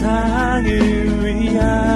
세상을 위한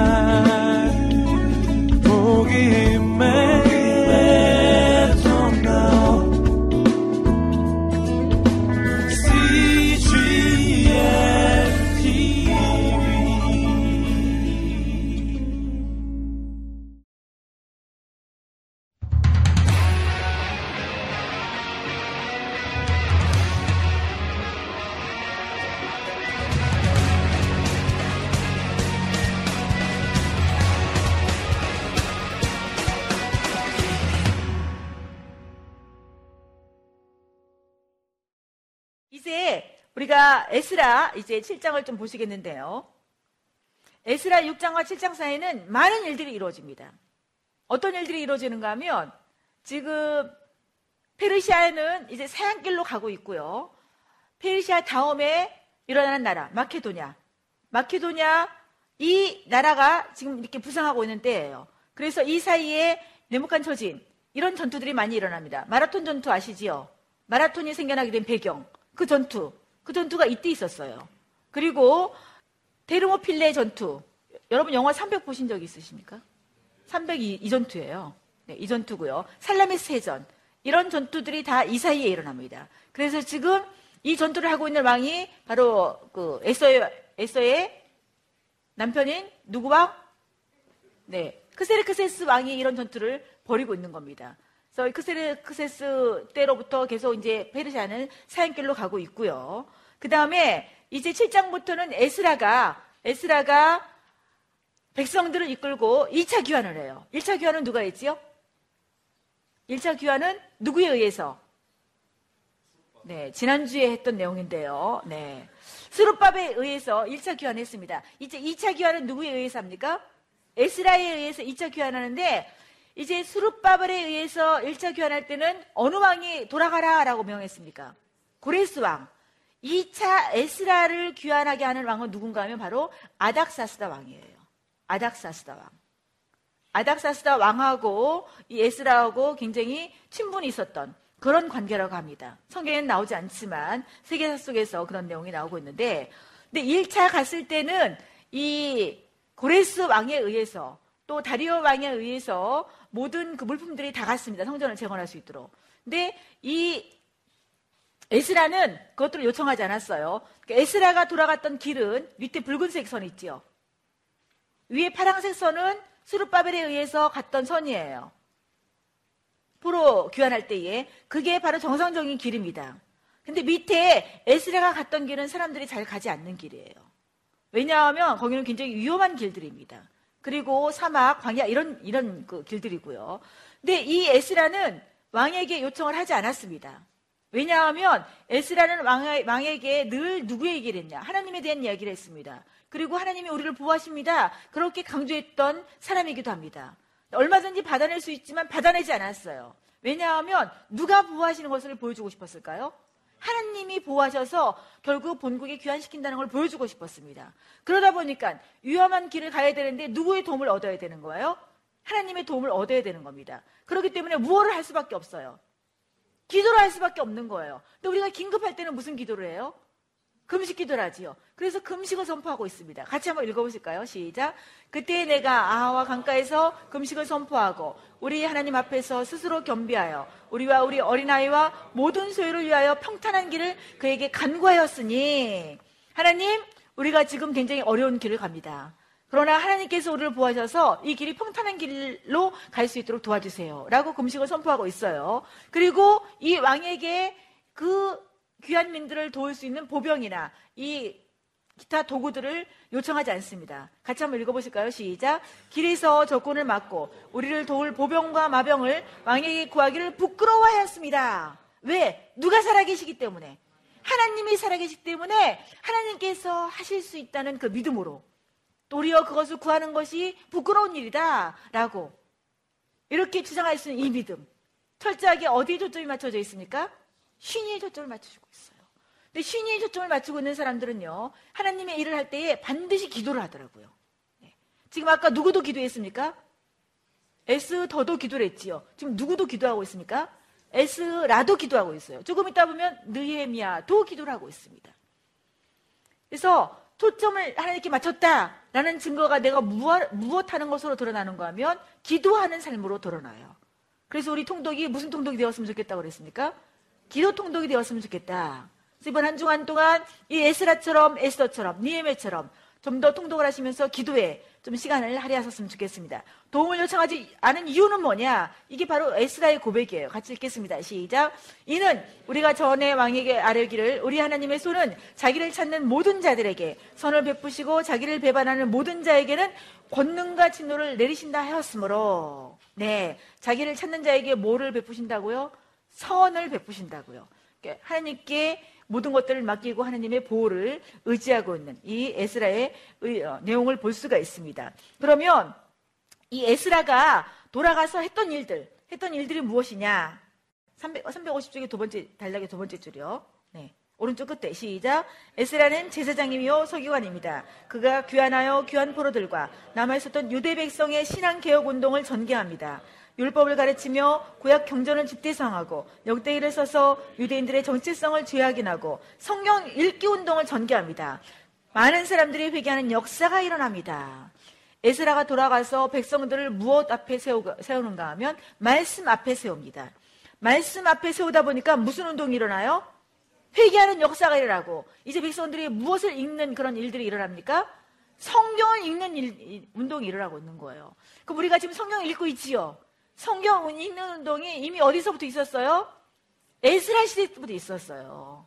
에스라 이제 7장을 좀 보시겠는데요. 에스라 6장과 7장 사이에는 많은 일들이 이루어집니다. 어떤 일들이 이루어지는가 하면 지금 페르시아에는 이제 사양길로 가고 있고요. 페르시아 다음에 일어나는 나라 마케도냐. 마케도냐 이 나라가 지금 이렇게 부상하고 있는 때예요. 그래서 이 사이에 네모칸 처진 이런 전투들이 많이 일어납니다. 마라톤 전투 아시지요? 마라톤이 생겨나게 된 배경 그 전투 그 전투가 이때 있었어요. 그리고 데르모필레 전투. 여러분 영화 300 보신 적 있으십니까? 300이 이 전투예요. 네, 이 전투고요. 살라미스 해전. 이런 전투들이 다 이 사이에 일어납니다. 그래서 지금 이 전투를 하고 있는 왕이 바로 그 에서의, 에서의 남편인 누구 왕? 네. 크세르크세스 왕이 이런 전투를 벌이고 있는 겁니다. 그래서 크세르크세스 때로부터 계속 이제 페르시아는 사양길로 가고 있고요. 그 다음에 이제 7장부터는 에스라가 에스라가 백성들을 이끌고 2차 귀환을 해요. 1차 귀환은 누가 했지요? 1차 귀환은 누구에 의해서? 네, 지난주에 했던 내용인데요. 네. 스룹밥에 의해서 1차 귀환했습니다. 이제 2차 귀환은 누구에 의해서 합니까? 에스라에 의해서 2차 귀환하는데 이제 수룹바벨에 의해서 1차 교환할 때는 어느 왕이 돌아가라 라고 명했습니까? 고레스 왕. 2차 에스라를 귀환하게 하는 왕은 누군가 하면 바로 아닥사스다 왕이에요. 아닥사스다 왕. 아닥사스다 왕하고 이 에스라하고 굉장히 친분이 있었던 그런 관계라고 합니다. 성경에는 나오지 않지만 세계사 속에서 그런 내용이 나오고 있는데 근데 1차 갔을 때는 이 고레스 왕에 의해서 또 다리오 왕에 의해서 모든 그 물품들이 다 갔습니다. 성전을 재건할 수 있도록. 근데 이 에스라는 그것들을 요청하지 않았어요. 그러니까 에스라가 돌아갔던 길은 밑에 붉은색 선 있지요. 위에 파란색 선은 수르바벨에 의해서 갔던 선이에요. 포로 교환할 때에 그게 바로 정상적인 길입니다. 근데 밑에 에스라가 갔던 길은 사람들이 잘 가지 않는 길이에요. 왜냐하면 거기는 굉장히 위험한 길들입니다. 그리고 사막, 광야 이런 이런 그 길들이고요. 근데 이 에스라는 왕에게 요청을 하지 않았습니다. 왜냐하면 에스라는 왕, 에게늘 누구의 얘기를 했냐? 하나님에 대한 이야기를 했습니다. 그리고 하나님이 우리를 보호하십니다. 그렇게 강조했던 사람이기도 합니다. 얼마든지 받아낼 수 있지만 받아내지 않았어요. 왜냐하면 누가 보호하시는 것을 보여주고 싶었을까요? 하나님이 보호하셔서 결국 본국에 귀환시킨다는 걸 보여주고 싶었습니다. 그러다 보니까 위험한 길을 가야 되는데 누구의 도움을 얻어야 되는 거예요? 하나님의 도움을 얻어야 되는 겁니다. 그렇기 때문에 무엇을 할 수밖에 없어요. 기도를 할 수밖에 없는 거예요. 근데 우리가 긴급할 때는 무슨 기도를 해요? 금식 기도를 하지요. 그래서 금식을 선포하고 있습니다. 같이 한번 읽어보실까요? 시작. 그때 내가 아하와 강가에서 금식을 선포하고 우리 하나님 앞에서 스스로 겸비하여 우리와 우리 어린아이와 모든 소유를 위하여 평탄한 길을 그에게 간구하였으니 하나님 우리가 지금 굉장히 어려운 길을 갑니다. 그러나 하나님께서 우리를 보호하셔서 이 길이 평탄한 길로 갈 수 있도록 도와주세요. 라고 금식을 선포하고 있어요. 그리고 이 왕에게 그 귀한 민들을 도울 수 있는 보병이나 이 기타 도구들을 요청하지 않습니다. 같이 한번 읽어보실까요? 시작. 길에서 적군을 막고 우리를 도울 보병과 마병을 왕에게 구하기를 부끄러워하였습니다. 왜? 누가 살아계시기 때문에. 하나님이 살아계시기 때문에 하나님께서 하실 수 있다는 그 믿음으로 도리어 그것을 구하는 것이 부끄러운 일이다. 라고 이렇게 주장할 수 있는 이 믿음. 철저하게 어디에 초점이 맞춰져 있습니까? 신의에 초점을 맞추고 있어요. 근데 신의에 초점을 맞추고 있는 사람들은요, 하나님의 일을 할 때에 반드시 기도를 하더라고요. 네. 지금 아까 누구도 기도했습니까? 에스 더도 기도를 했지요. 지금 누구도 기도하고 있습니까? 에스라도 기도하고 있어요. 조금 있다 보면 느헤미야도 기도를 하고 있습니다. 그래서 초점을 하나님께 맞췄다라는 증거가 내가 무엇, 무엇 하는 것으로 드러나는가 하면 기도하는 삶으로 드러나요. 그래서 우리 통독이 무슨 통독이 되었으면 좋겠다고 그랬습니까? 기도 통독이 되었으면 좋겠다. 이번 한 주간 동안 이 에스라처럼 에스더처럼 니에메처럼 좀 더 통독을 하시면서 기도에 좀 시간을 할애하셨으면 좋겠습니다. 도움을 요청하지 않은 이유는 뭐냐? 이게 바로 에스라의 고백이에요. 같이 읽겠습니다. 시작. 이는 우리가 전에 왕에게 아뢰기를 우리 하나님의 손은 자기를 찾는 모든 자들에게 선을 베푸시고 자기를 배반하는 모든 자에게는 권능과 진노를 내리신다 하였으므로 네 자기를 찾는 자에게 뭐를 베푸신다고요? 선을 베푸신다고요. 그러니까 하나님께 모든 것들을 맡기고 하나님의 보호를 의지하고 있는 이 에스라의 어, 내용을 볼 수가 있습니다. 그러면 이 에스라가 돌아가서 했던 일들, 했던 일들이 무엇이냐? 300, 350쪽의 두 번째, 단락의 두 번째 줄이요. 네. 오른쪽 끝에 시작. 에스라는 제사장이며 서기관입니다. 그가 귀환하여 귀한 포로들과 남아 있었던 유대 백성의 신앙 개혁 운동을 전개합니다. 율법을 가르치며 구약 경전을 집대성하고 역대기를 써서 유대인들의 정체성을 죄악인하고 성경 읽기 운동을 전개합니다. 많은 사람들이 회개하는 역사가 일어납니다. 에스라가 돌아가서 백성들을 무엇 앞에 세우는가 하면 말씀 앞에 세웁니다. 말씀 앞에 세우다 보니까 무슨 운동이 일어나요? 회개하는 역사가 일어나고 이제 백성들이 무엇을 읽는 그런 일들이 일어납니까? 성경을 읽는 일, 운동이 일어나고 있는 거예요. 그럼 우리가 지금 성경을 읽고 있지요. 성경 읽는 운동이 이미 어디서부터 있었어요? 에스라 시대 때부터 있었어요.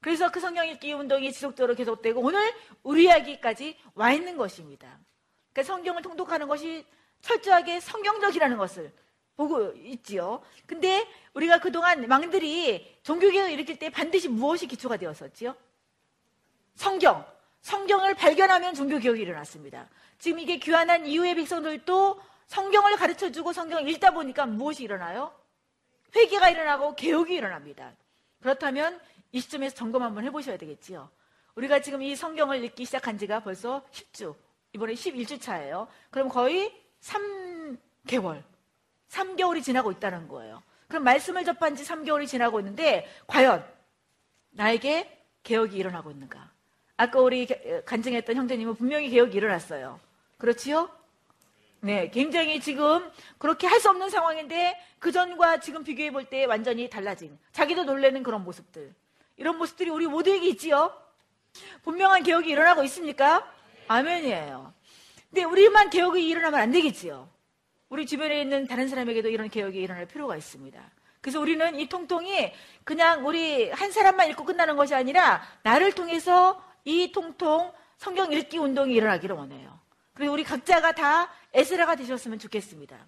그래서 그 성경 읽기 운동이 지속적으로 계속되고 오늘 우리 이야기까지 와 있는 것입니다. 그러니까 성경을 통독하는 것이 철저하게 성경적이라는 것을 보고 있지요. 근데 우리가 그동안 왕들이 종교개혁을 일으킬 때 반드시 무엇이 기초가 되었었지요? 성경. 성경을 발견하면 종교개혁이 일어났습니다. 지금 이게 귀환한 이후의 백성들도 성경을 가르쳐 주고 성경을 읽다 보니까 무엇이 일어나요? 회개가 일어나고 개혁이 일어납니다. 그렇다면 이 시점에서 점검 한번 해보셔야 되겠지요. 우리가 지금 이 성경을 읽기 시작한 지가 벌써 10주, 이번에 11주 차예요. 그럼 거의 3개월, 3개월이 지나고 있다는 거예요. 그럼 말씀을 접한 지 3개월이 지나고 있는데 과연 나에게 개혁이 일어나고 있는가? 아까 우리 간증했던 형제님은 분명히 개혁이 일어났어요. 그렇지요? 네, 굉장히 지금 그렇게 할 수 없는 상황인데 그 전과 지금 비교해 볼 때 완전히 달라진 자기도 놀래는 그런 모습들. 이런 모습들이 우리 모두에게 있지요? 분명한 개혁이 일어나고 있습니까? 아멘이에요. 근데 우리만 개혁이 일어나면 안 되겠지요? 우리 주변에 있는 다른 사람에게도 이런 개혁이 일어날 필요가 있습니다. 그래서 우리는 이 통통이 그냥 우리 한 사람만 읽고 끝나는 것이 아니라 나를 통해서 이 통통 성경 읽기 운동이 일어나기를 원해요. 그리고 우리 각자가 다 에스라가 되셨으면 좋겠습니다.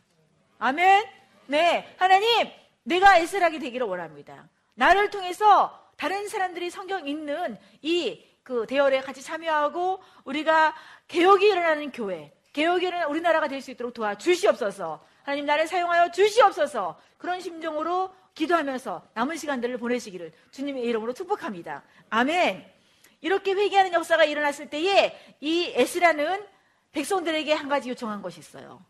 아멘. 네, 하나님, 내가 에스라가 되기를 원합니다. 나를 통해서 다른 사람들이 성경 읽는 이 그 대열에 같이 참여하고 우리가 개혁이 일어나는 교회, 개혁이 일어나는 우리나라가 될 수 있도록 도와주시옵소서. 하나님 나를 사용하여 주시옵소서. 그런 심정으로 기도하면서 남은 시간들을 보내시기를 주님의 이름으로 축복합니다. 아멘. 이렇게 회개하는 역사가 일어났을 때에 이 에스라는 백성들에게 한 가지 요청한 것이 있어요.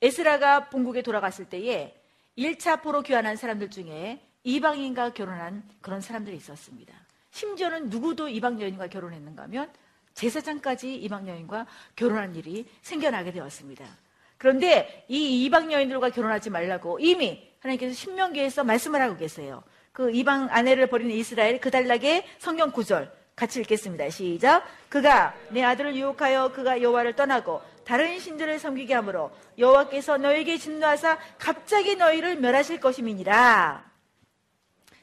에스라가 본국에 돌아갔을 때에 1차 포로 귀환한 사람들 중에 이방인과 결혼한 그런 사람들이 있었습니다. 심지어는 누구도 이방 여인과 결혼했는가 하면 제사장까지 이방 여인과 결혼한 일이 생겨나게 되었습니다. 그런데 이 이방 여인들과 결혼하지 말라고 이미 하나님께서 신명기에서 말씀을 하고 계세요. 그 이방 아내를 버리는 이스라엘 그 단락의 성경 구절 같이 읽겠습니다. 시작. 그가 내 아들을 유혹하여 그가 여호와를 떠나고 다른 신들을 섬기게 하므로 여호와께서 너에게 진노하사 갑자기 너희를 멸하실 것임이니라.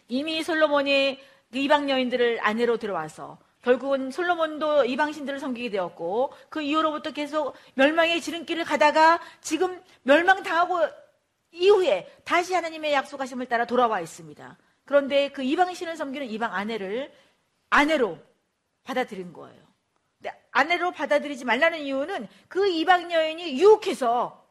이미 솔로몬이 그 이방 여인들을 아내로 들어와서 결국은 솔로몬도 이방 신들을 섬기게 되었고 그 이후로부터 계속 멸망의 지름길을 가다가 지금 멸망 당하고 이후에 다시 하나님의 약속하심을 따라 돌아와 있습니다. 그런데 그 이방 신을 섬기는 이방 아내를 아내로 받아들인 거예요. 아내로 받아들이지 말라는 이유는 그 이방 여인이 유혹해서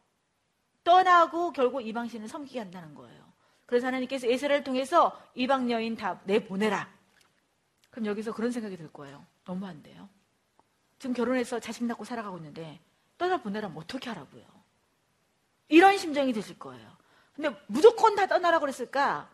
떠나고 결국 이방 신을 섬기게 한다는 거예요. 그래서 하나님께서 에스라를 통해서 이방 여인 다 내보내라. 그럼 여기서 그런 생각이 들 거예요. 너무 안 돼요. 지금 결혼해서 자식 낳고 살아가고 있는데 떠나 보내라면 어떻게 하라고요? 이런 심정이 드실 거예요. 근데 무조건 다 떠나라고 그랬을까?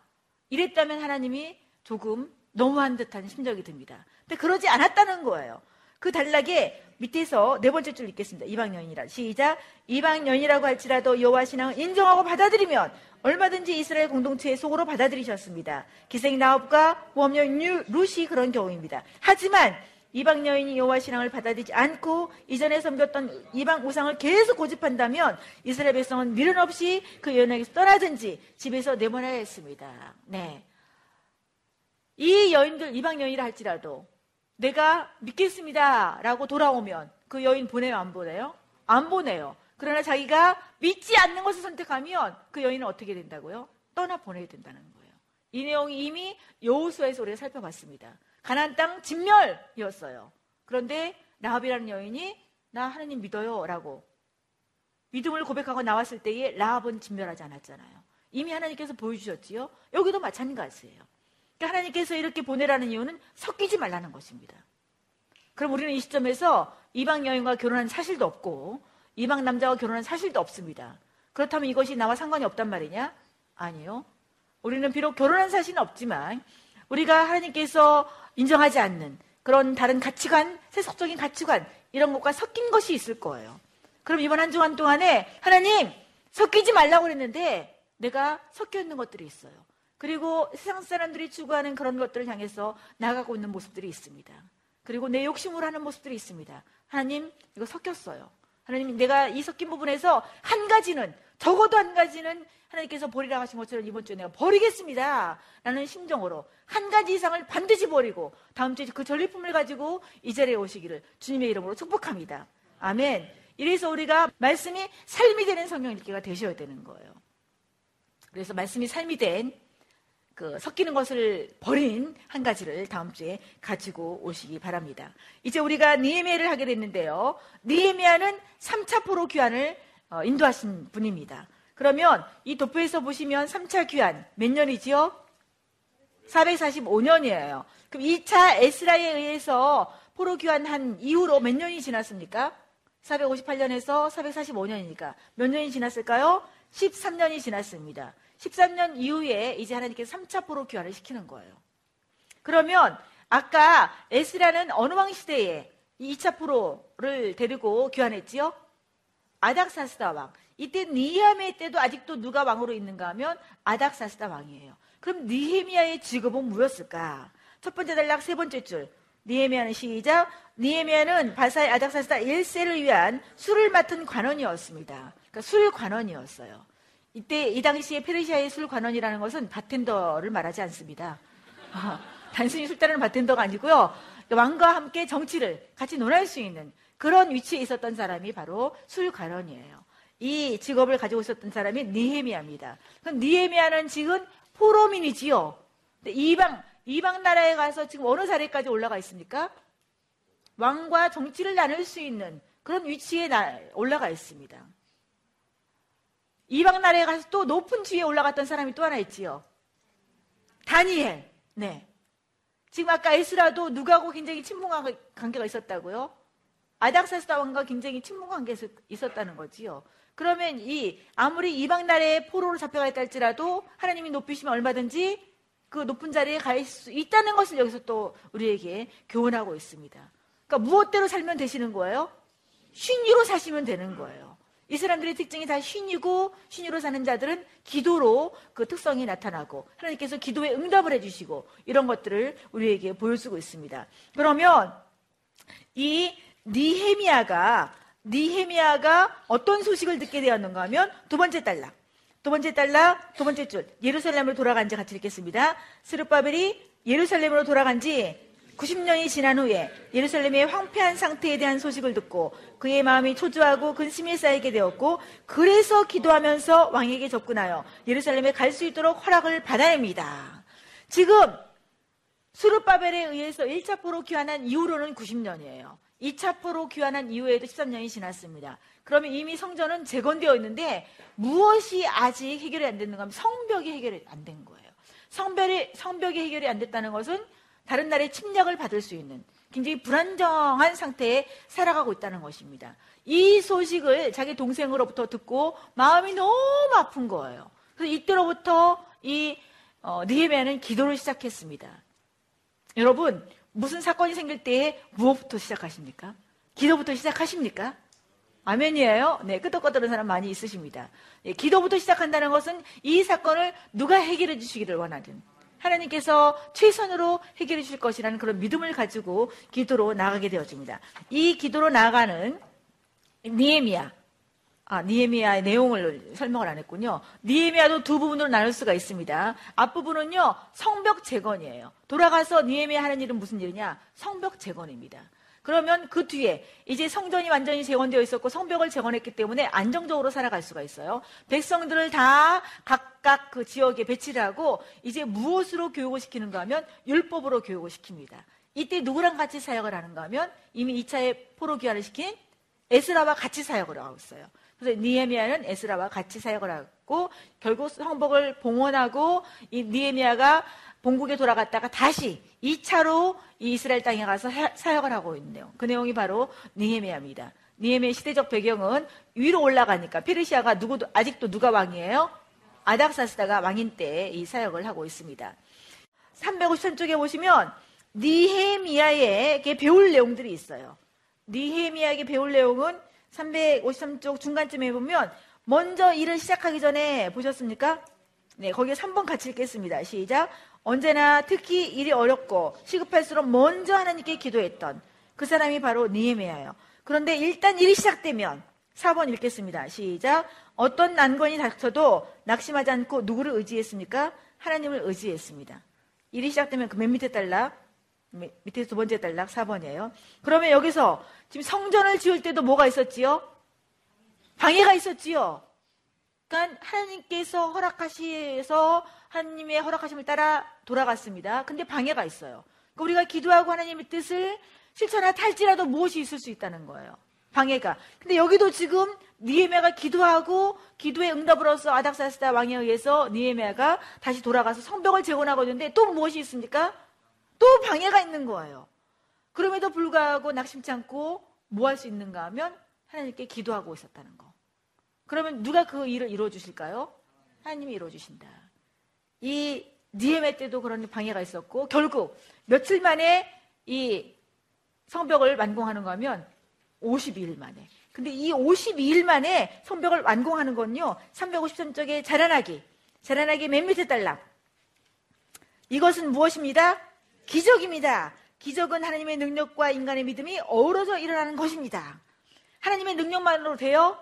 이랬다면 하나님이 조금 너무한 듯한 심정이 듭니다. 근데 그러지 않았다는 거예요. 그 단락에 밑에서 네 번째 줄 읽겠습니다. 이방 여인이라 시작. 이방 여인이라고 할지라도 여호와 신앙을 인정하고 받아들이면 얼마든지 이스라엘 공동체의 속으로 받아들이셨습니다. 기생 나업과 모험녀 루시 그런 경우입니다. 하지만 이방 여인이 여호와 신앙을 받아들이지 않고 이전에 섬겼던 이방 우상을 계속 고집한다면 이스라엘 백성은 미련 없이 그 여인에게서 떠나든지 집에서 내보내야 했습니다. 네. 이 여인들 이방 여인이라 할지라도 내가 믿겠습니다라고 돌아오면 그 여인 보내요 안 보내요? 안 보내요. 그러나 자기가 믿지 않는 것을 선택하면 그 여인은 어떻게 된다고요? 떠나 보내야 된다는 거예요. 이 내용이 이미 여호수아에서 우리가 살펴봤습니다. 가나안 땅 진멸이었어요. 그런데 라합이라는 여인이 나 하나님 믿어요라고 믿음을 고백하고 나왔을 때에 라합은 진멸하지 않았잖아요. 이미 하나님께서 보여주셨지요. 여기도 마찬가지예요. 그러니까 하나님께서 이렇게 보내라는 이유는 섞이지 말라는 것입니다. 그럼 우리는 이 시점에서 이방 여인과 결혼한 사실도 없고 이방 남자와 결혼한 사실도 없습니다. 그렇다면 이것이 나와 상관이 없단 말이냐? 아니요. 우리는 비록 결혼한 사실은 없지만 우리가 하나님께서 인정하지 않는 그런 다른 가치관, 세속적인 가치관 이런 것과 섞인 것이 있을 거예요. 그럼 이번 한 주간 동안에 하나님 섞이지 말라고 그랬는데 내가 섞여 있는 것들이 있어요. 그리고 세상 사람들이 추구하는 그런 것들을 향해서 나가고 있는 모습들이 있습니다. 그리고 내 욕심으로 하는 모습들이 있습니다. 하나님, 이거 섞였어요. 하나님, 내가 이 섞인 부분에서 한 가지는, 적어도 한 가지는 하나님께서 버리라 하신 것처럼 이번 주에 내가 버리겠습니다. 라는 심정으로 한 가지 이상을 반드시 버리고 다음 주에 그 전리품을 가지고 이 자리에 오시기를 주님의 이름으로 축복합니다. 아멘. 이래서 우리가 말씀이 삶이 되는 성경 읽기가 되셔야 되는 거예요. 그래서 말씀이 삶이 된 그 섞이는 것을 버린 한 가지를 다음 주에 가지고 오시기 바랍니다. 이제 우리가 니에미아를 하게 됐는데요. 니에미아는 3차 포로 귀환을 어, 인도하신 분입니다. 그러면 이 도표에서 보시면 3차 귀환 몇 년이지요? 445년이에요. 그럼 2차 에스라에 의해서 포로 귀환한 이후로 몇 년이 지났습니까? 458년에서 445년이니까 몇 년이 지났을까요? 13년이 지났습니다. 13년 이후에 이제 하나님께서 3차 포로 귀환을 시키는 거예요. 그러면 아까 에스라는 어느 왕 시대에 2차 포로를 데리고 귀환했지요? 아닥사스다 왕. 이때 니하메 때도 아직도 누가 왕으로 있는가 하면 아닥사스다 왕이에요. 그럼 니헤미야의 직업은 뭐였을까? 첫 번째 단락 세 번째 줄. 니헤미야는 시작. 니헤미야는 바사의 아닥사스다 1세를 위한 술을 맡은 관원이었습니다. 그러니까 술 관원이었어요. 이때 이 당시에 페르시아의 술 관원이라는 것은 바텐더를 말하지 않습니다. 아, 단순히 술 따르는 바텐더가 아니고요. 왕과 함께 정치를 같이 논할 수 있는 그런 위치에 있었던 사람이 바로 술 관원이에요. 이 직업을 가지고 있었던 사람이 니헤미야입니다. 그럼 니헤미야는 지금 포로민이지요. 이방 이방 나라에 가서 지금 어느 자리까지 올라가 있습니까? 왕과 정치를 나눌 수 있는 그런 위치에 올라가 있습니다. 이방 나라에 가서 또 높은 지위에 올라갔던 사람이 또 하나 있지요. 다니엘. 네. 지금 아까 에스라도 누가하고 굉장히 친분한 관계가 있었다고요? 아닥사스다 왕과 굉장히 친분 관계가 있었다는 거지요. 그러면 이 아무리 이방 나라에 포로로 잡혀가 있다 할지라도 하나님이 높이시면 얼마든지 그 높은 자리에 갈수 있다는 것을 여기서 또 우리에게 교훈하고 있습니다. 그러니까 무엇대로 살면 되시는 거예요? 신유로 사시면 되는 거예요. 이 사람들의 특징이 다 신이고 신유로 사는 자들은 기도로 그 특성이 나타나고 하나님께서 기도에 응답을 해주시고 이런 것들을 우리에게 보여주고 있습니다. 그러면 이 니헤미아가 니헤미아가 어떤 소식을 듣게 되었는가 하면 두 번째 달락 두 번째 달락 두 번째 줄 예루살렘으로 돌아간 지 같이 읽겠습니다. 스룹바벨이 예루살렘으로 돌아간 지 90년이 지난 후에 예루살렘의 황폐한 상태에 대한 소식을 듣고 그의 마음이 초조하고 근심에 쌓이게 되었고 그래서 기도하면서 왕에게 접근하여 예루살렘에 갈 수 있도록 허락을 받아냅니다. 지금 수르바벨에 의해서 1차 포로 귀환한 이후로는 90년이에요. 2차 포로 귀환한 이후에도 13년이 지났습니다. 그러면 이미 성전은 재건되어 있는데 무엇이 아직 해결이 안 됐는가 하면 성벽이 해결이 안 된 거예요. 성벽이, 성벽이 해결이 안 됐다는 것은 다른 나라의 침략을 받을 수 있는 굉장히 불안정한 상태에 살아가고 있다는 것입니다. 이 소식을 자기 동생으로부터 듣고 마음이 너무 아픈 거예요. 그래서 이때로부터 이 어, 느헤미야는 기도를 시작했습니다. 여러분 무슨 사건이 생길 때에 무엇부터 시작하십니까? 기도부터 시작하십니까? 아멘이에요? 네, 끄덕끄덕한 사람 많이 있으십니다. 예, 기도부터 시작한다는 것은 이 사건을 누가 해결해 주시기를 원하든 하나님께서 최선으로 해결해 주실 것이라는 그런 믿음을 가지고 기도로 나가게 되어집니다. 이 기도로 나가는 니에미아, 아, 니에미아의 내용을 설명을 안 했군요. 니에미아도 두 부분으로 나눌 수가 있습니다. 앞부분은요, 성벽 재건이에요. 돌아가서 니에미아 하는 일은 무슨 일이냐? 성벽 재건입니다. 그러면 그 뒤에 이제 성전이 완전히 재건되어 있었고 성벽을 재건했기 때문에 안정적으로 살아갈 수가 있어요. 백성들을 다 각각 그 지역에 배치를 하고 이제 무엇으로 교육을 시키는가 하면 율법으로 교육을 시킵니다. 이때 누구랑 같이 사역을 하는가 하면 이미 2차에 포로 귀환을 시킨 에스라와 같이 사역을 하고 있어요. 그래서 니에미아는 에스라와 같이 사역을 하고 결국 성벽을 봉헌하고 이 니에미아가 본국에 돌아갔다가 다시 2차로 이스라엘 땅에 가서 사역을 하고 있네요. 그 내용이 바로 니에미아입니다. 니에미아 시대적 배경은 위로 올라가니까 페르시아가 누구도 아직도 누가 왕이에요? 아닥사스다가 왕인 때 이 사역을 하고 있습니다. 353쪽에 보시면 니헤미야에게 배울 내용들이 있어요. 니헤미야에게 배울 내용은 353쪽 중간쯤에 보면 먼저 일을 시작하기 전에 보셨습니까? 네, 거기에 3번 같이 읽겠습니다. 시작. 언제나 특히 일이 어렵고 시급할수록 먼저 하나님께 기도했던 그 사람이 바로 니에메아예요. 그런데 일단 일이 시작되면 4번 읽겠습니다. 시작. 어떤 난관이 닥쳐도 낙심하지 않고 누구를 의지했습니까? 하나님을 의지했습니다. 일이 시작되면 그 맨 밑에 딸락, 밑에 두 번째 딸락 4번이에요. 그러면 여기서 지금 성전을 지을 때도 뭐가 있었지요? 방해가 있었지요. 그러니까 하나님께서 허락하시서 하나님의 허락하심을 따라 돌아갔습니다. 근데 방해가 있어요. 그러니까 우리가 기도하고 하나님의 뜻을 실천할지라도 무엇이 있을 수 있다는 거예요. 방해가. 근데 여기도 지금 니에메가 기도하고 기도의 응답으로서 아닥사스다 왕에 의해서 니에메가 다시 돌아가서 성벽을 재건하고 있는데 또 무엇이 있습니까? 또 방해가 있는 거예요. 그럼에도 불구하고 낙심치 않고 뭐 할 수 있는가 하면 하나님께 기도하고 있었다는 거. 그러면 누가 그 일을 이루어 주실까요? 하나님이 이루어 주신다. 이 니에메 때도 그런 방해가 있었고 결국 며칠 만에 이 성벽을 완공하는 거면 52일 만에. 근데 이 52일 만에 성벽을 완공하는 건요. 353쪽에 자라나기. 자라나기 맨 밑에 딸락. 이것은 무엇입니다? 기적입니다. 기적은 하나님의 능력과 인간의 믿음이 어우러져 일어나는 것입니다. 하나님의 능력만으로 돼요?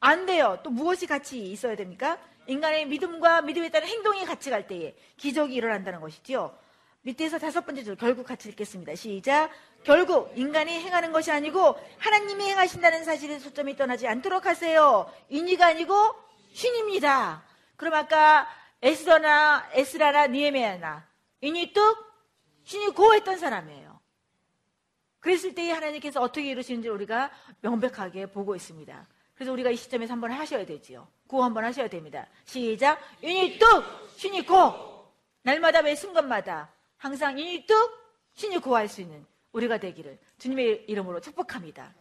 안 돼요. 또 무엇이 같이 있어야 됩니까? 인간의 믿음과 믿음에 따른 행동이 같이 갈 때에 기적이 일어난다는 것이지요. 밑에서 다섯 번째 줄 결국 같이 읽겠습니다. 시작. 결국 인간이 행하는 것이 아니고 하나님이 행하신다는 사실에 초점이 떠나지 않도록 하세요. 인이가 아니고 신입니다. 그럼 아까 에스더나 에스라나 니에메아나 인이 뚝 신이 고했던 사람이에요. 그랬을 때에 하나님께서 어떻게 이루시는지 우리가 명백하게 보고 있습니다. 그래서 우리가 이 시점에서 한번 하셔야 되지요. 구호 한번 하셔야 됩니다. 시작. 인이 뚝, 신이 고. 날마다 매 순간마다 항상 인이 뚝, 신이 고할 수 있는 우리가 되기를 주님의 이름으로 축복합니다.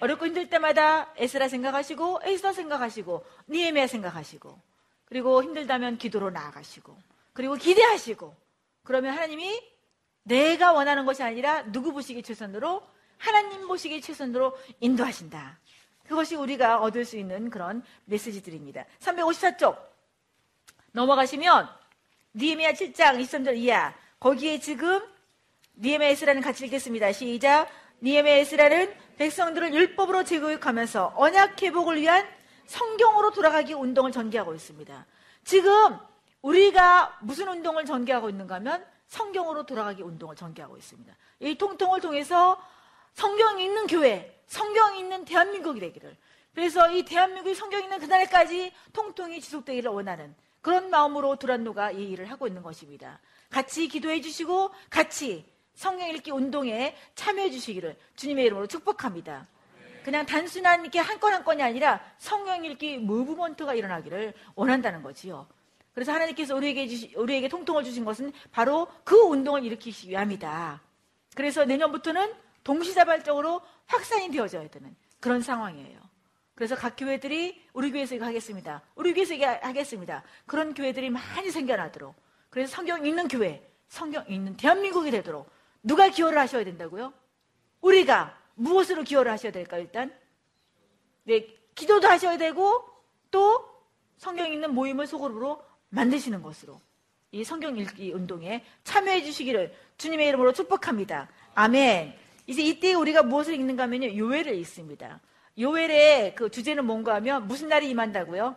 어렵고 힘들 때마다 에스라 생각하시고 에스더 생각하시고 니에미아 생각하시고 그리고 힘들다면 기도로 나아가시고 그리고 기대하시고 그러면 하나님이 내가 원하는 것이 아니라 누구 보시기 최선으로 하나님 보시기 최선으로 인도하신다. 그것이 우리가 얻을 수 있는 그런 메시지들입니다. 354쪽 넘어가시면 니에미아 7장 23절 이하 거기에 지금 니에미아 에스라는 같이 읽겠습니다. 시작. 니에미아 에스라는 백성들을 율법으로 재교육하면서 언약 회복을 위한 성경으로 돌아가기 운동을 전개하고 있습니다. 지금 우리가 무슨 운동을 전개하고 있는가 하면 성경으로 돌아가기 운동을 전개하고 있습니다. 이 통통을 통해서 성경이 있는 교회, 성경이 있는 대한민국이 되기를. 그래서 이 대한민국이 성경 이 있는 그날까지 통통이 지속되기를 원하는 그런 마음으로 두란노가 이 일을 하고 있는 것입니다. 같이 기도해 주시고 같이 성경 읽기 운동에 참여해 주시기를 주님의 이름으로 축복합니다. 그냥 단순한 이렇게 한 건 한 건이 아니라 성경 읽기 무브먼트가 일어나기를 원한다는 거지요. 그래서 하나님께서 우리에게, 주시, 우리에게 통통을 주신 것은 바로 그 운동을 일으키기 위함이다. 그래서 내년부터는 동시다발적으로 확산이 되어져야 되는 그런 상황이에요. 그래서 각 교회들이 우리 교회에서 이거 하겠습니다. 우리 교회에서 이거 하겠습니다. 그런 교회들이 많이 생겨나도록. 그래서 성경 읽는 교회, 성경 읽는 대한민국이 되도록 누가 기여를 하셔야 된다고요? 우리가 무엇으로 기여를 하셔야 될까요, 일단? 네, 기도도 하셔야 되고, 또 성경 읽는 모임을 소그룹으로 만드시는 것으로 이 성경 읽기 운동에 참여해 주시기를 주님의 이름으로 축복합니다. 아멘. 이제 이때 우리가 무엇을 읽는가 하면요. 요엘을 읽습니다. 요엘의 그 주제는 뭔가 하면 무슨 날이 임한다고요?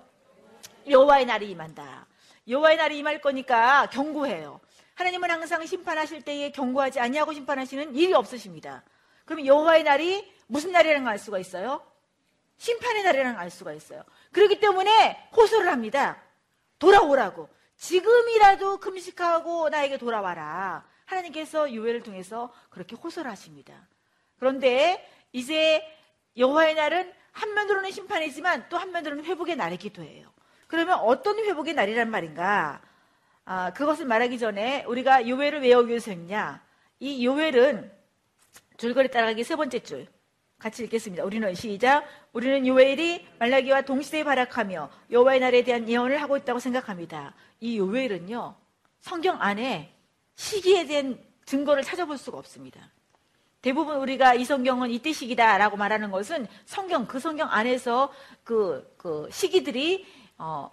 여호와의 날이 임한다. 여호와의 날이 임할 거니까 경고해요. 하나님은 항상 심판하실 때에 경고하지 아니하고 심판하시는 일이 없으십니다. 그럼 여호와의 날이 무슨 날이라는 걸 알 수가 있어요? 심판의 날이라는 걸 알 수가 있어요. 그렇기 때문에 호소를 합니다. 돌아오라고. 지금이라도 금식하고 나에게 돌아와라. 하나님께서 유해를 통해서 그렇게 호소를 하십니다. 그런데 이제 여호와의 날은 한면으로는 심판이지만 또 한면으로는 회복의 날이기도 해요. 그러면 어떤 회복의 날이란 말인가? 아, 그것을 말하기 전에 우리가 요회를 외우기 위해서 했냐? 이 요회는 줄거리 따라가기 세 번째 줄. 같이 읽겠습니다. 우리는 시작. 우리는 요엘이 말라기와 동시대에 발악하며 여호와의 날에 대한 예언을 하고 있다고 생각합니다. 이 요엘은요. 성경 안에 시기에 대한 증거를 찾아볼 수가 없습니다. 대부분 우리가 이 성경은 이때 시기다라고 말하는 것은 성경 그 성경 안에서 그, 그 시기들이 어,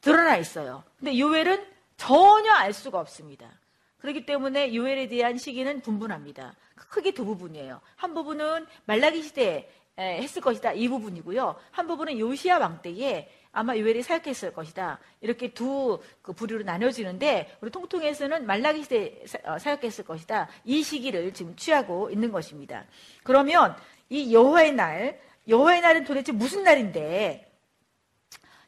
드러나 있어요. 근데 요엘은 전혀 알 수가 없습니다. 그렇기 때문에 요엘에 대한 시기는 분분합니다. 크게 두 부분이에요. 한 부분은 말라기 시대에 했을 것이다. 이 부분이고요. 한 부분은 요시아 왕 때에 아마 요엘이 사역했을 것이다. 이렇게 두 그 부류로 나눠지는데 우리 통통에서는 말라기 시대에 어, 사역했을 것이다. 이 시기를 지금 취하고 있는 것입니다. 그러면 이 여호와의 날, 여호와의 날은 도대체 무슨 날인데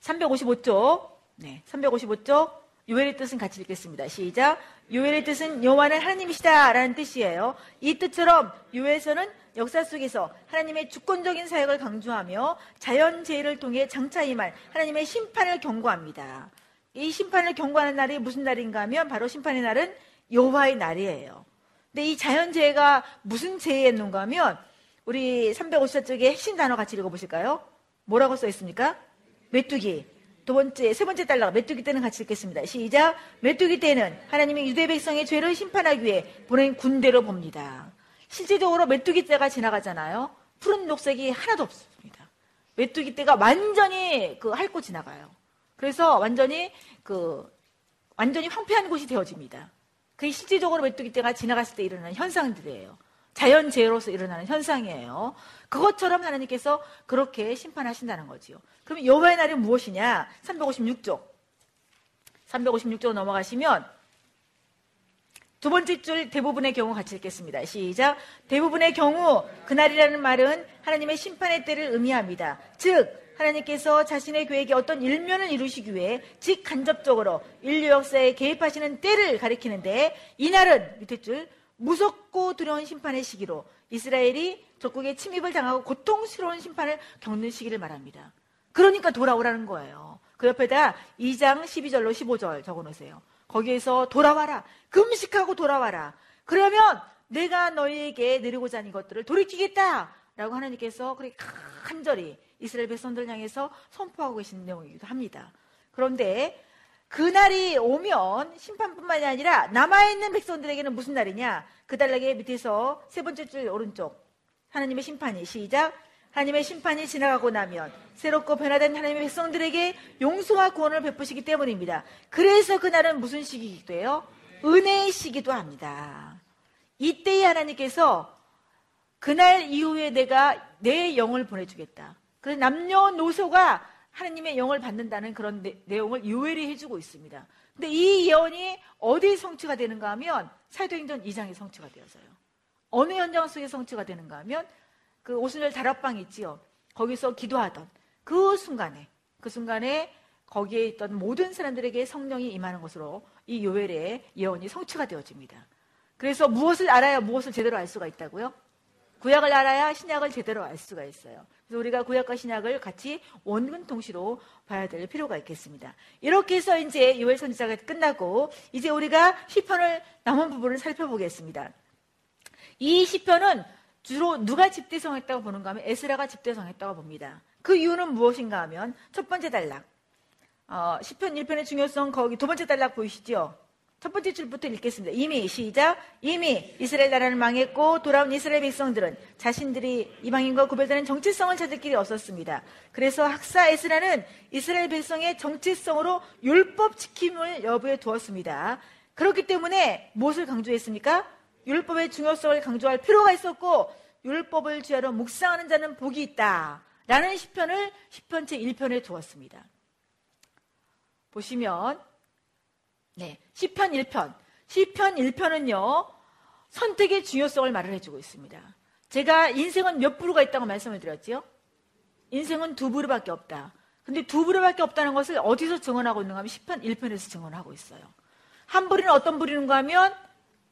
355쪽, 네, 355쪽 요엘의 뜻은 같이 읽겠습니다. 시작. 요엘의 뜻은 여호와는 하나님이시다라는 뜻이에요. 이 뜻처럼 요엘에서는 역사 속에서 하나님의 주권적인 사역을 강조하며 자연 재해를 통해 장차 임할 하나님의 심판을 경고합니다. 이 심판을 경고하는 날이 무슨 날인가 하면 바로 심판의 날은 여호와의 날이에요. 근데 이 자연 재해가 무슨 재해였는가 하면 우리 354쪽에 핵심 단어 같이 읽어 보실까요? 뭐라고 써 있습니까? 메뚜기. 두 번째, 세 번째 달러 메뚜기 때는 같이 읽겠습니다. 시작. 메뚜기 때는 하나님의 유대 백성의 죄를 심판하기 위해 보낸 군대로 봅니다. 실제적으로 메뚜기 때가 지나가잖아요. 푸른 녹색이 하나도 없습니다. 메뚜기 때가 완전히 그 핥고 지나가요. 그래서 완전히 그 완전히 황폐한 곳이 되어집니다. 그게 실질적으로 메뚜기 때가 지나갔을 때 일어나는 현상들이에요. 자연재해로서 일어나는 현상이에요. 그것처럼 하나님께서 그렇게 심판하신다는 거지요. 그럼 여호와의 날이 무엇이냐? 356쪽. 356쪽 넘어가시면 두 번째 줄 대부분의 경우 같이 읽겠습니다. 시작. 대부분의 경우 그날이라는 말은 하나님의 심판의 때를 의미합니다. 즉 하나님께서 자신의 계획에 어떤 일면을 이루시기 위해 직간접적으로 인류 역사에 개입하시는 때를 가리키는데 이날은 밑에 줄 무섭고 두려운 심판의 시기로 이스라엘이 적국의 침입을 당하고 고통스러운 심판을 겪는 시기를 말합니다. 그러니까 돌아오라는 거예요. 그 옆에다 2장 12절로 15절 적어 놓으세요. 거기에서 돌아와라. 금식하고 돌아와라. 그러면 내가 너희에게 내리고자 하는 것들을 돌이키겠다. 라고 하나님께서 그렇게 간절히 이스라엘 백성들 향해서 선포하고 계신 내용이기도 합니다. 그런데 그날이 오면 심판뿐만이 아니라 남아있는 백성들에게는 무슨 날이냐? 그 달락의 밑에서 세 번째 줄 오른쪽 하나님의 심판이 시작 하나님의 심판이 지나가고 나면 새롭고 변화된 하나님의 백성들에게 용서와 구원을 베푸시기 때문입니다. 그래서 그날은 무슨 시기기도 해요? 은혜의 시기도 합니다. 이때에 하나님께서 그날 이후에 내가 내 영을 보내주겠다. 그래서 남녀노소가 하나님의 영을 받는다는 그런 내, 내용을 요엘이 해주고 있습니다. 근데 이 예언이 어디에 성취가 되는가 하면 사도행전 2장에 성취가 되어서요. 어느 현장 속에 성취가 되는가 하면 그 오순절 다락방 있지요. 거기서 기도하던 그 순간에 그 순간에 거기에 있던 모든 사람들에게 성령이 임하는 것으로 이 요엘의 예언이 성취가 되어집니다. 그래서 무엇을 알아야 무엇을 제대로 알 수가 있다고요? 구약을 알아야 신약을 제대로 알 수가 있어요. 그래서 우리가 구약과 신약을 같이 원근 통시로 봐야 될 필요가 있겠습니다. 이렇게 해서 이제 요엘 선지자가 끝나고 이제 우리가 시편을 남은 부분을 살펴보겠습니다. 이 시편은 주로 누가 집대성했다고 보는가 하면 에스라가 집대성했다고 봅니다. 그 이유는 무엇인가 하면 첫 번째 단락. 어, 시편 1편의 중요성 거기 두 번째 단락 보이시죠? 첫 번째 줄부터 읽겠습니다. 이미 시작. 이미 이스라엘 나라는 망했고 돌아온 이스라엘 백성들은 자신들이 이방인과 구별되는 정체성을 찾을 길이 없었습니다. 그래서 학사 에스라는 이스라엘 백성의 정체성으로 율법 지킴을 여부에 두었습니다. 그렇기 때문에 무엇을 강조했습니까? 율법의 중요성을 강조할 필요가 있었고 율법을 주하로 묵상하는 자는 복이 있다. 라는 시편을 시편 제 1편에 두었습니다. 보시면 네, 시편 1편. 시편 1편은요. 선택의 중요성을 말을 해주고 있습니다. 제가 인생은 몇 부류가 있다고 말씀을 드렸지요? 인생은 두 부류밖에 없다. 근데 두 부류밖에 없다는 것을 어디서 증언하고 있는가 하면 시편 1편에서 증언하고 있어요. 한 부류는 어떤 부류인가 하면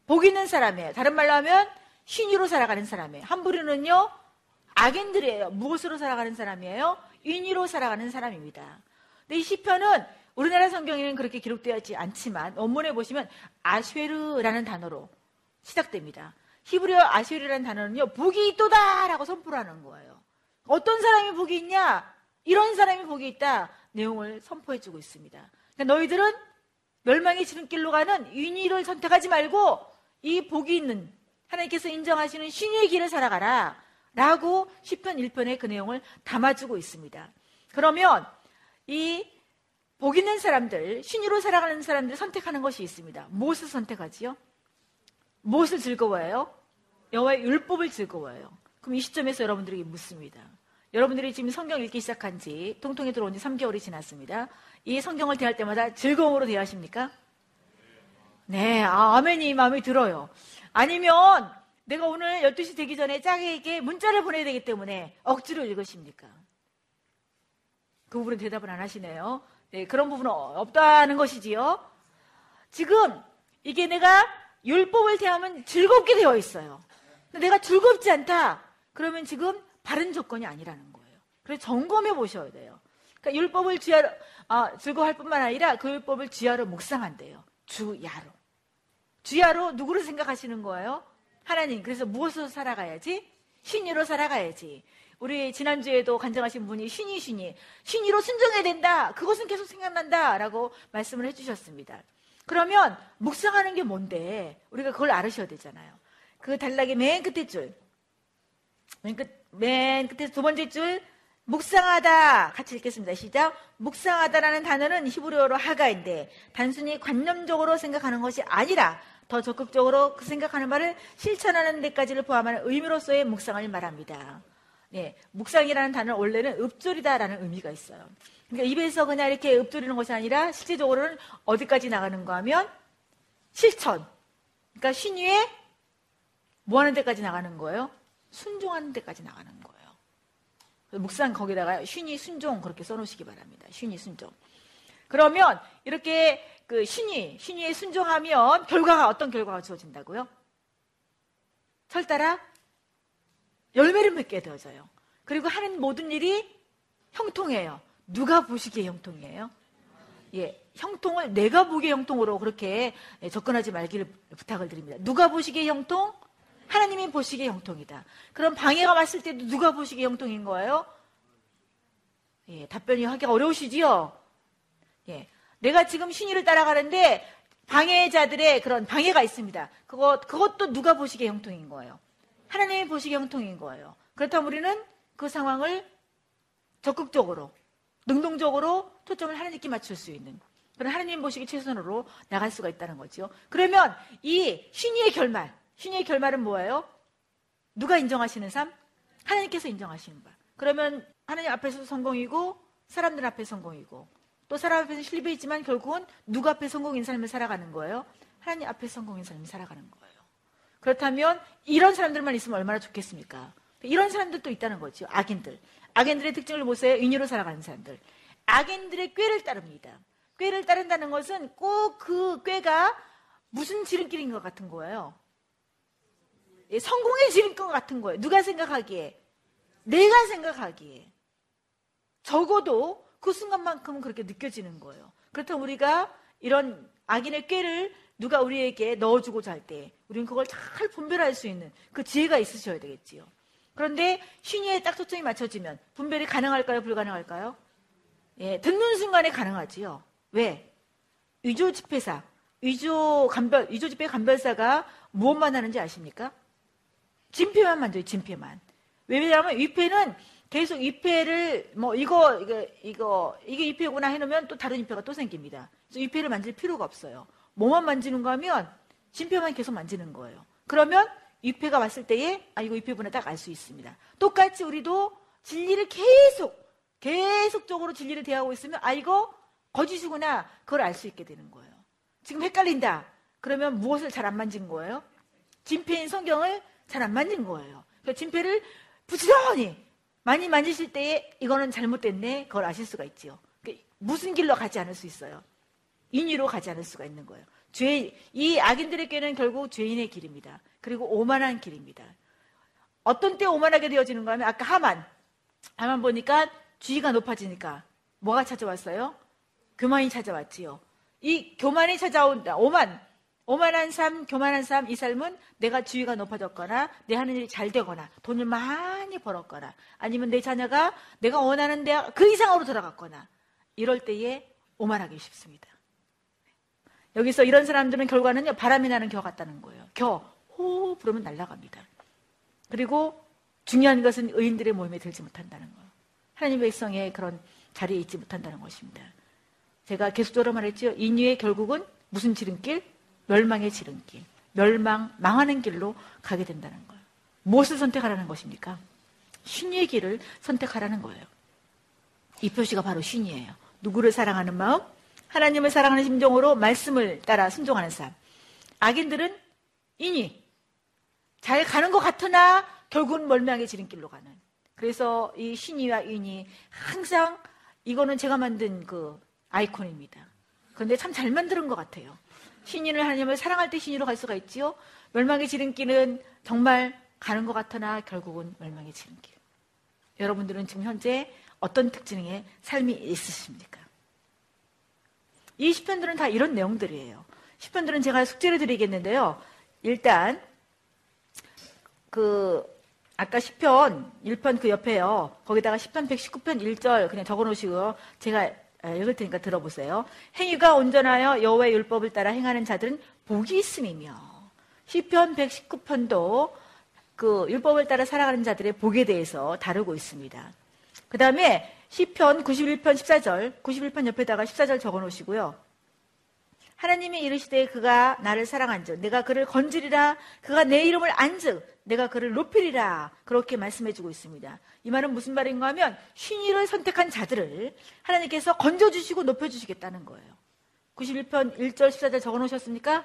복 있는 사람이에요. 다른 말로 하면 신유로 살아가는 사람이에요. 한 부류는요. 악인들이에요. 무엇으로 살아가는 사람이에요? 인위로 살아가는 사람입니다. 근데 이 시편은 우리나라 성경에는 그렇게 기록되어 있지 않지만 원문에 보시면 아쉐르라는 단어로 시작됩니다. 히브리어 아쉐르라는 단어는요. 복이 있도다라고 선포를 하는 거예요. 어떤 사람이 복이 있냐? 이런 사람이 복이 있다. 내용을 선포해 주고 있습니다. 그러니까 너희들은 멸망의 지름길로 가는 윤희를 선택하지 말고 이 복이 있는 하나님께서 인정하시는 신의 길을 살아가라. 라고 10편 1편에 그 내용을 담아주고 있습니다. 그러면 이 복 있는 사람들, 신유로 살아가는 사람들 선택하는 것이 있습니다. 무엇을 선택하지요? 무엇을 즐거워해요? 여호와의 율법을 즐거워해요. 그럼 이 시점에서 여러분들에게 묻습니다. 여러분들이 지금 성경 읽기 시작한 지 통통에 들어온 지 3개월이 지났습니다. 이 성경을 대할 때마다 즐거움으로 대하십니까? 네, 아, 아멘이 마음에 들어요. 아니면 내가 오늘 12시 되기 전에 짝에게 문자를 보내야 되기 때문에 억지로 읽으십니까? 그 부분은 대답을 안 하시네요. 네, 그런 부분은 없다는 것이지요. 지금 이게 내가 율법을 대하면 즐겁게 되어 있어요. 내가 즐겁지 않다. 그러면 지금 바른 조건이 아니라는 거예요. 그래서 점검해 보셔야 돼요. 그러니까 율법을 주야로 아, 즐거워할 뿐만 아니라 그 율법을 주야로 묵상한대요. 주야로. 주야로 누구를 생각하시는 거예요? 하나님. 그래서 무엇으로 살아가야지? 신유로 살아가야지. 우리 지난주에도 간증하신 분이 신이 신이 신이로 순종해야 된다. 그것은 계속 생각난다. 라고 말씀을 해주셨습니다. 그러면 묵상하는 게 뭔데? 우리가 그걸 알으셔야 되잖아요. 그 단락의 맨 끝에 줄. 맨 끝, 맨 끝에 두 번째 줄. 묵상하다. 같이 읽겠습니다. 시작. 묵상하다라는 단어는 히브리어로 하가인데 단순히 관념적으로 생각하는 것이 아니라 더 적극적으로 그 생각하는 말을 실천하는 데까지를 포함하는 의미로서의 묵상을 말합니다. 네, 묵상이라는 단어는 원래는 읍조리다라는 의미가 있어요. 그러니까 입에서 그냥 이렇게 읍조리는 것이 아니라 실제적으로는 어디까지 나가는가 하면 실천. 그러니까 신유에 뭐 하는 데까지 나가는 거예요? 순종하는 데까지 나가는 거예요. 묵상 거기다가 신이 순종 그렇게 써놓으시기 바랍니다. 신이 순종. 그러면 이렇게 그 신이 신이에 순종하면 결과가 어떤 결과가 주어진다고요? 철따라 열매를 맺게 되어져요. 그리고 하는 모든 일이 형통해요. 누가 보시기에 형통이에요? 예, 형통을 내가 보기에 형통으로 그렇게 접근하지 말기를 부탁을 드립니다. 누가 보시기에 형통? 하나님이 보시기에 형통이다. 그럼 방해가 왔을 때도 누가 보시기에 형통인 거예요? 예, 답변이 하기 어려우시지요? 예, 내가 지금 신의를 따라가는데 방해자들의 그런 방해가 있습니다. 그것, 그것도 누가 보시기에 형통인 거예요? 하나님이 보시기에 형통인 거예요. 그렇다면 우리는 그 상황을 적극적으로, 능동적으로 초점을 하나님께 맞출 수 있는 그런 하나님 보시기 최선으로 나갈 수가 있다는 거죠. 그러면 이 신의의 결말, 신의의 결말은 뭐예요? 누가 인정하시는 삶? 하나님께서 인정하시는 바. 그러면 하나님 앞에서 성공이고 사람들 앞에 성공이고 또 사람 앞에서 실패 있지만 결국은 누구 앞에 성공인 삶을 살아가는 거예요? 하나님 앞에 성공인 삶을 살아가는 거예요. 그렇다면 이런 사람들만 있으면 얼마나 좋겠습니까? 이런 사람들도 있다는 거죠. 악인들. 악인들의 특징을 보세요. 인유로 살아가는 사람들. 악인들의 꾀를 따릅니다. 꾀를 따른다는 것은 꼭 그 꾀가 무슨 지름길인 것 같은 거예요. 예, 성공의 지름길 같은 거예요. 누가 생각하기에? 내가 생각하기에. 적어도 그 순간만큼은 그렇게 느껴지는 거예요. 그렇다면 우리가 이런 악인의 꾀를 누가 우리에게 넣어주고자 할 때, 우리는 그걸 잘 분별할 수 있는 그 지혜가 있으셔야 되겠지요. 그런데 신의에 딱 초점이 맞춰지면 분별이 가능할까요? 불가능할까요? 예, 듣는 순간에 가능하지요. 왜? 위조 집회사, 위조 간별, 위조 집회 간별사가 무엇만 하는지 아십니까? 진폐만 만져요, 진폐만. 왜냐하면 위패는 계속 위패를, 뭐, 이거, 이거, 이거, 이게 위패구나 해놓으면 또 다른 위패가 또 생깁니다. 그래서 위패를 만질 필요가 없어요. 뭐만 만지는 거 하면 진폐만 계속 만지는 거예요. 그러면 위패가 왔을 때에, 아, 이거 위패구나 딱알 수 있습니다. 똑같이 우리도 진리를 계속, 계속적으로 진리를 대하고 있으면, 아, 이거 거짓이구나. 그걸 알 수 있게 되는 거예요. 지금 헷갈린다. 그러면 무엇을 잘 안 만진 거예요? 진폐인 성경을 잘 안 만진 거예요. 그러니까 진폐를 부지런히 많이 만지실 때에 이거는 잘못됐네. 그걸 아실 수가 있지요. 그러니까 무슨 길로 가지 않을 수 있어요? 인위로 가지 않을 수가 있는 거예요. 죄, 이 악인들에게는 결국 죄인의 길입니다. 그리고 오만한 길입니다. 어떤 때 오만하게 되어지는가 하면 아까 하만. 하만 보니까 주의가 높아지니까 뭐가 찾아왔어요? 교만이 찾아왔지요. 이 교만이 찾아온다. 오만. 오만한 삶, 교만한 삶, 이 삶은 내가 주의가 높아졌거나, 내 하는 일이 잘 되거나, 돈을 많이 벌었거나, 아니면 내 자녀가 내가 원하는 데 그 이상으로 들어갔거나, 이럴 때에 오만하기 쉽습니다. 여기서 이런 사람들은 결과는요, 바람이 나는 겨 같다는 거예요. 겨, 호, 부르면 날아갑니다. 그리고 중요한 것은 의인들의 모임에 들지 못한다는 거예요. 하나님의 백성의 그런 자리에 있지 못한다는 것입니다. 제가 계속적으로 말했죠. 인류의 결국은 무슨 지름길? 멸망의 지름길. 멸망, 망하는 길로 가게 된다는 거예요. 무엇을 선택하라는 것입니까? 신의 길을 선택하라는 거예요. 이 표시가 바로 신이에요. 누구를 사랑하는 마음? 하나님을 사랑하는 심정으로 말씀을 따라 순종하는 삶. 악인들은 인이 잘 가는 것 같으나 결국은 멀망의 지름길로 가는. 그래서 이 신이와 인이 항상 이거는 제가 만든 그 아이콘입니다. 그런데 참 잘 만드는 것 같아요. 신인을 하나님을 사랑할 때 신이로 갈 수가 있지요. 멸망의 지름길은 정말 가는 것 같으나 결국은 멸망의 지름길. 여러분들은 지금 현재 어떤 특징의 삶이 있으십니까? 이 시편들은 다 이런 내용들이에요. 시편들은 제가 숙제를 드리겠는데요. 일단 그 아까 시편 1편 그 옆에요. 거기다가 시편 119편 1절 그냥 적어 놓으시고요. 제가 아, 읽을 테니까 들어보세요. 행위가 온전하여 여호와의 율법을 따라 행하는 자들은 복이 있음이며 시편 119편도 그 율법을 따라 살아가는 자들의 복에 대해서 다루고 있습니다. 그 다음에 시편 91편 14절, 91편 옆에다가 14절 적어 놓으시고요. 하나님이 이르시되 그가 나를 사랑한즉 내가 그를 건지리라 그가 내 이름을 안즉 내가 그를 높이리라. 그렇게 말씀해 주고 있습니다. 이 말은 무슨 말인가 하면 신의를 선택한 자들을 하나님께서 건져 주시고 높여 주시겠다는 거예요. 91편 1절 14절 적어 놓으셨습니까?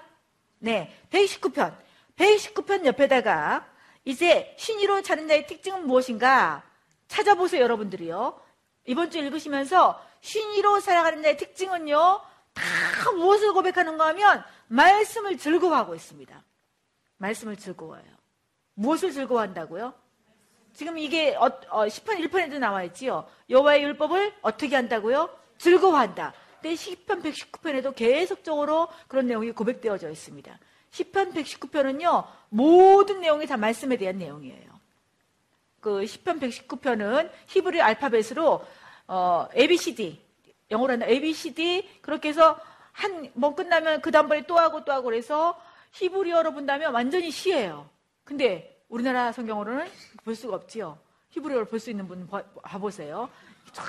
네. 119편. 119편 옆에다가 이제 신의로 자는 자의 특징은 무엇인가? 찾아보세요, 여러분들이요. 이번 주 읽으시면서 신의로 살아가는 자의 특징은요, 다 무엇을 고백하는가 하면 말씀을 즐거워하고 있습니다. 말씀을 즐거워해요. 무엇을 즐거워한다고요? 지금 이게 어, 어, 10편 1편에도 나와 있지요. 여호와의 율법을 어떻게 한다고요? 즐거워한다. 근데 10편 119편에도 계속적으로 그런 내용이 고백되어져 있습니다. 10편 119편은요. 모든 내용이 다 말씀에 대한 내용이에요. 그 10편 119편은 히브리 알파벳으로 어, ABCD 영어로 하는 ABCD 그렇게 해서 한 번 끝나면 그 다음번에 또 하고 또 하고 그래서 히브리어로 본다면 완전히 시예요. 근데 우리나라 성경으로는 볼 수가 없지요. 히브리어를 볼 수 있는 분 봐보세요. 참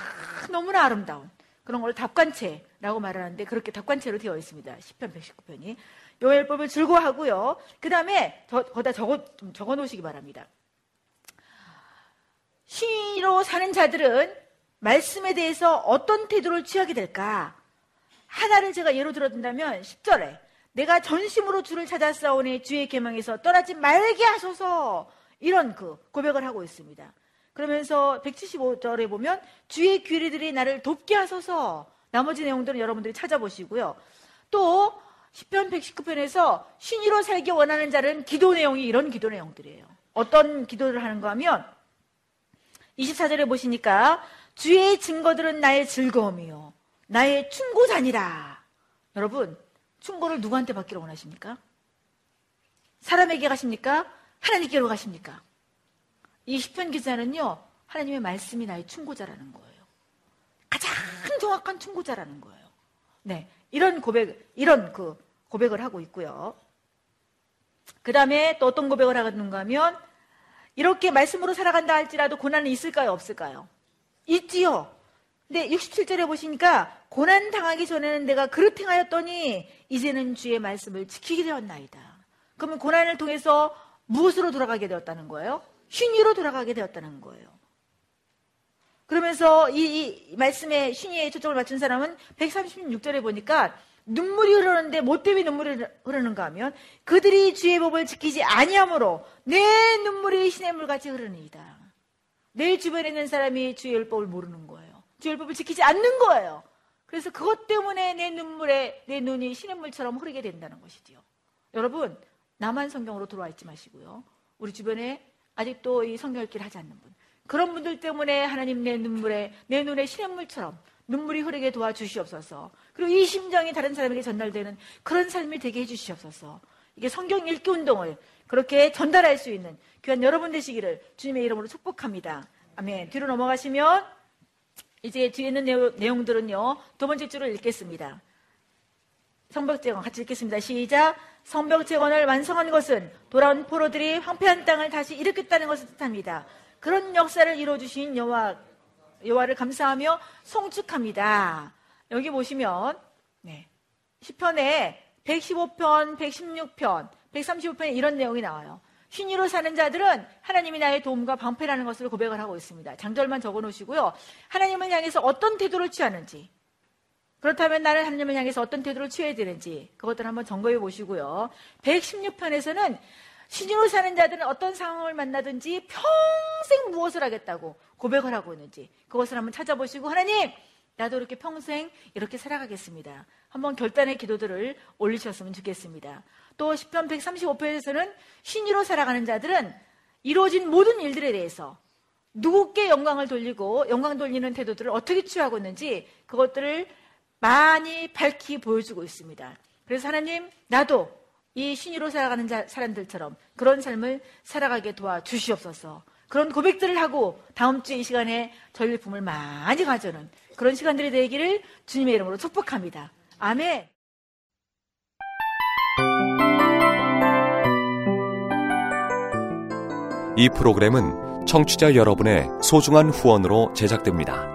너무나 아름다운 그런 걸 답관체라고 말하는데 그렇게 답관체로 되어 있습니다. 10편 119편이. 요엘법을 즐거워하고요. 그 다음에 거기다 적어, 좀 적어 놓으시기 바랍니다. 시로 사는 자들은 말씀에 대해서 어떤 태도를 취하게 될까? 하나를 제가 예로 들어준다면 10절에 내가 전심으로 주를 찾아 싸우니 주의 계명에서 떠나지 말게 하소서 이런 그 고백을 하고 있습니다. 그러면서 175절에 보면 주의 귀리들이 나를 돕게 하소서 나머지 내용들은 여러분들이 찾아보시고요. 또 10편 119편에서 신의로 살기 원하는 자는 기도 내용이 이런 기도 내용들이에요. 어떤 기도를 하는가 하면 24절에 보시니까 주의 증거들은 나의 즐거움이요 나의 충고자니라. 여러분 충고를 누구한테 받기를 원하십니까? 사람에게 가십니까? 하나님께로 가십니까? 이 시편 기자는요, 하나님의 말씀이 나의 충고자라는 거예요. 가장 정확한 충고자라는 거예요. 네. 이런 고백, 이런 그 고백을 하고 있고요. 그 다음에 또 어떤 고백을 하는가 하면 이렇게 말씀으로 살아간다 할지라도 고난은 있을까요? 없을까요? 있지요. 근데 67절에 보시니까 고난 당하기 전에는 내가 그릇 행하였더니 이제는 주의 말씀을 지키게 되었나이다. 그러면 고난을 통해서 무엇으로 돌아가게 되었다는 거예요? 쉰위로 돌아가게 되었다는 거예요. 그러면서 이, 이 말씀에 쉰위에 초점을 맞춘 사람은 136절에 보니까 눈물이 흐르는데 뭐 때문에 눈물이 흐르는가 하면 그들이 주의 법을 지키지 아니하므로 내 눈물이 시냇 물같이 흐르니이다. 내 주변에 있는 사람이 주의 율법을 모르는 거예요. 주의 율법을 지키지 않는 거예요. 그래서 그것 때문에 내 눈물에 내 눈이 시냇물처럼 흐르게 된다는 것이지요. 여러분 나만 성경으로 들어와 있지 마시고요. 우리 주변에 아직도 이 성경 읽기를 하지 않는 분 그런 분들 때문에 하나님 내 눈물에 내 눈에 시냇물처럼 눈물이 흐르게 도와주시옵소서. 그리고 이 심정이 다른 사람에게 전달되는 그런 삶이 되게 해주시옵소서. 이게 성경 읽기 운동을 그렇게 전달할 수 있는 귀한 여러분 되시기를 주님의 이름으로 축복합니다. 아멘. 뒤로 넘어가시면 이제 뒤에 있는 내용, 들은요두 번째 줄을 읽겠습니다. 성벽재건 같이 읽겠습니다. 시작. 성벽재건을 완성한 것은 돌아온 포로들이 황폐한 땅을 다시 일으켰다는 것을 뜻합니다. 그런 역사를 이루어 주신 여호와 여호와를 감사하며 송축합니다. 여기 보시면 네. 시편에 115편, 116편, 135편에 이런 내용이 나와요. 신의로 사는 자들은 하나님이 나의 도움과 방패라는 것을 고백을 하고 있습니다. 장절만 적어 놓으시고요. 하나님을 향해서 어떤 태도를 취하는지, 그렇다면 나는 하나님을 향해서 어떤 태도를 취해야 되는지, 그것들 한번 점검해 보시고요. 116편에서는 신으로 사는 자들은 어떤 상황을 만나든지 평생 무엇을 하겠다고 고백을 하고 있는지 그것을 한번 찾아보시고 하나님 나도 이렇게 평생 이렇게 살아가겠습니다. 한번 결단의 기도들을 올리셨으면 좋겠습니다. 또 10편 135편에서는 신의로 살아가는 자들은 이루어진 모든 일들에 대해서 누구께 영광을 돌리고 영광 돌리는 태도들을 어떻게 취하고 있는지 그것들을 많이 밝히 보여주고 있습니다. 그래서 하나님 나도 이 신의로 살아가는 자, 사람들처럼 그런 삶을 살아가게 도와주시옵소서. 그런 고백들을 하고 다음 주이 시간에 전리 품을 많이 가져오는 그런 시간들이 되기를 주님의 이름으로 축복합니다. 아멘. 이 프로그램은 청취자 여러분의 소중한 후원으로 제작됩니다.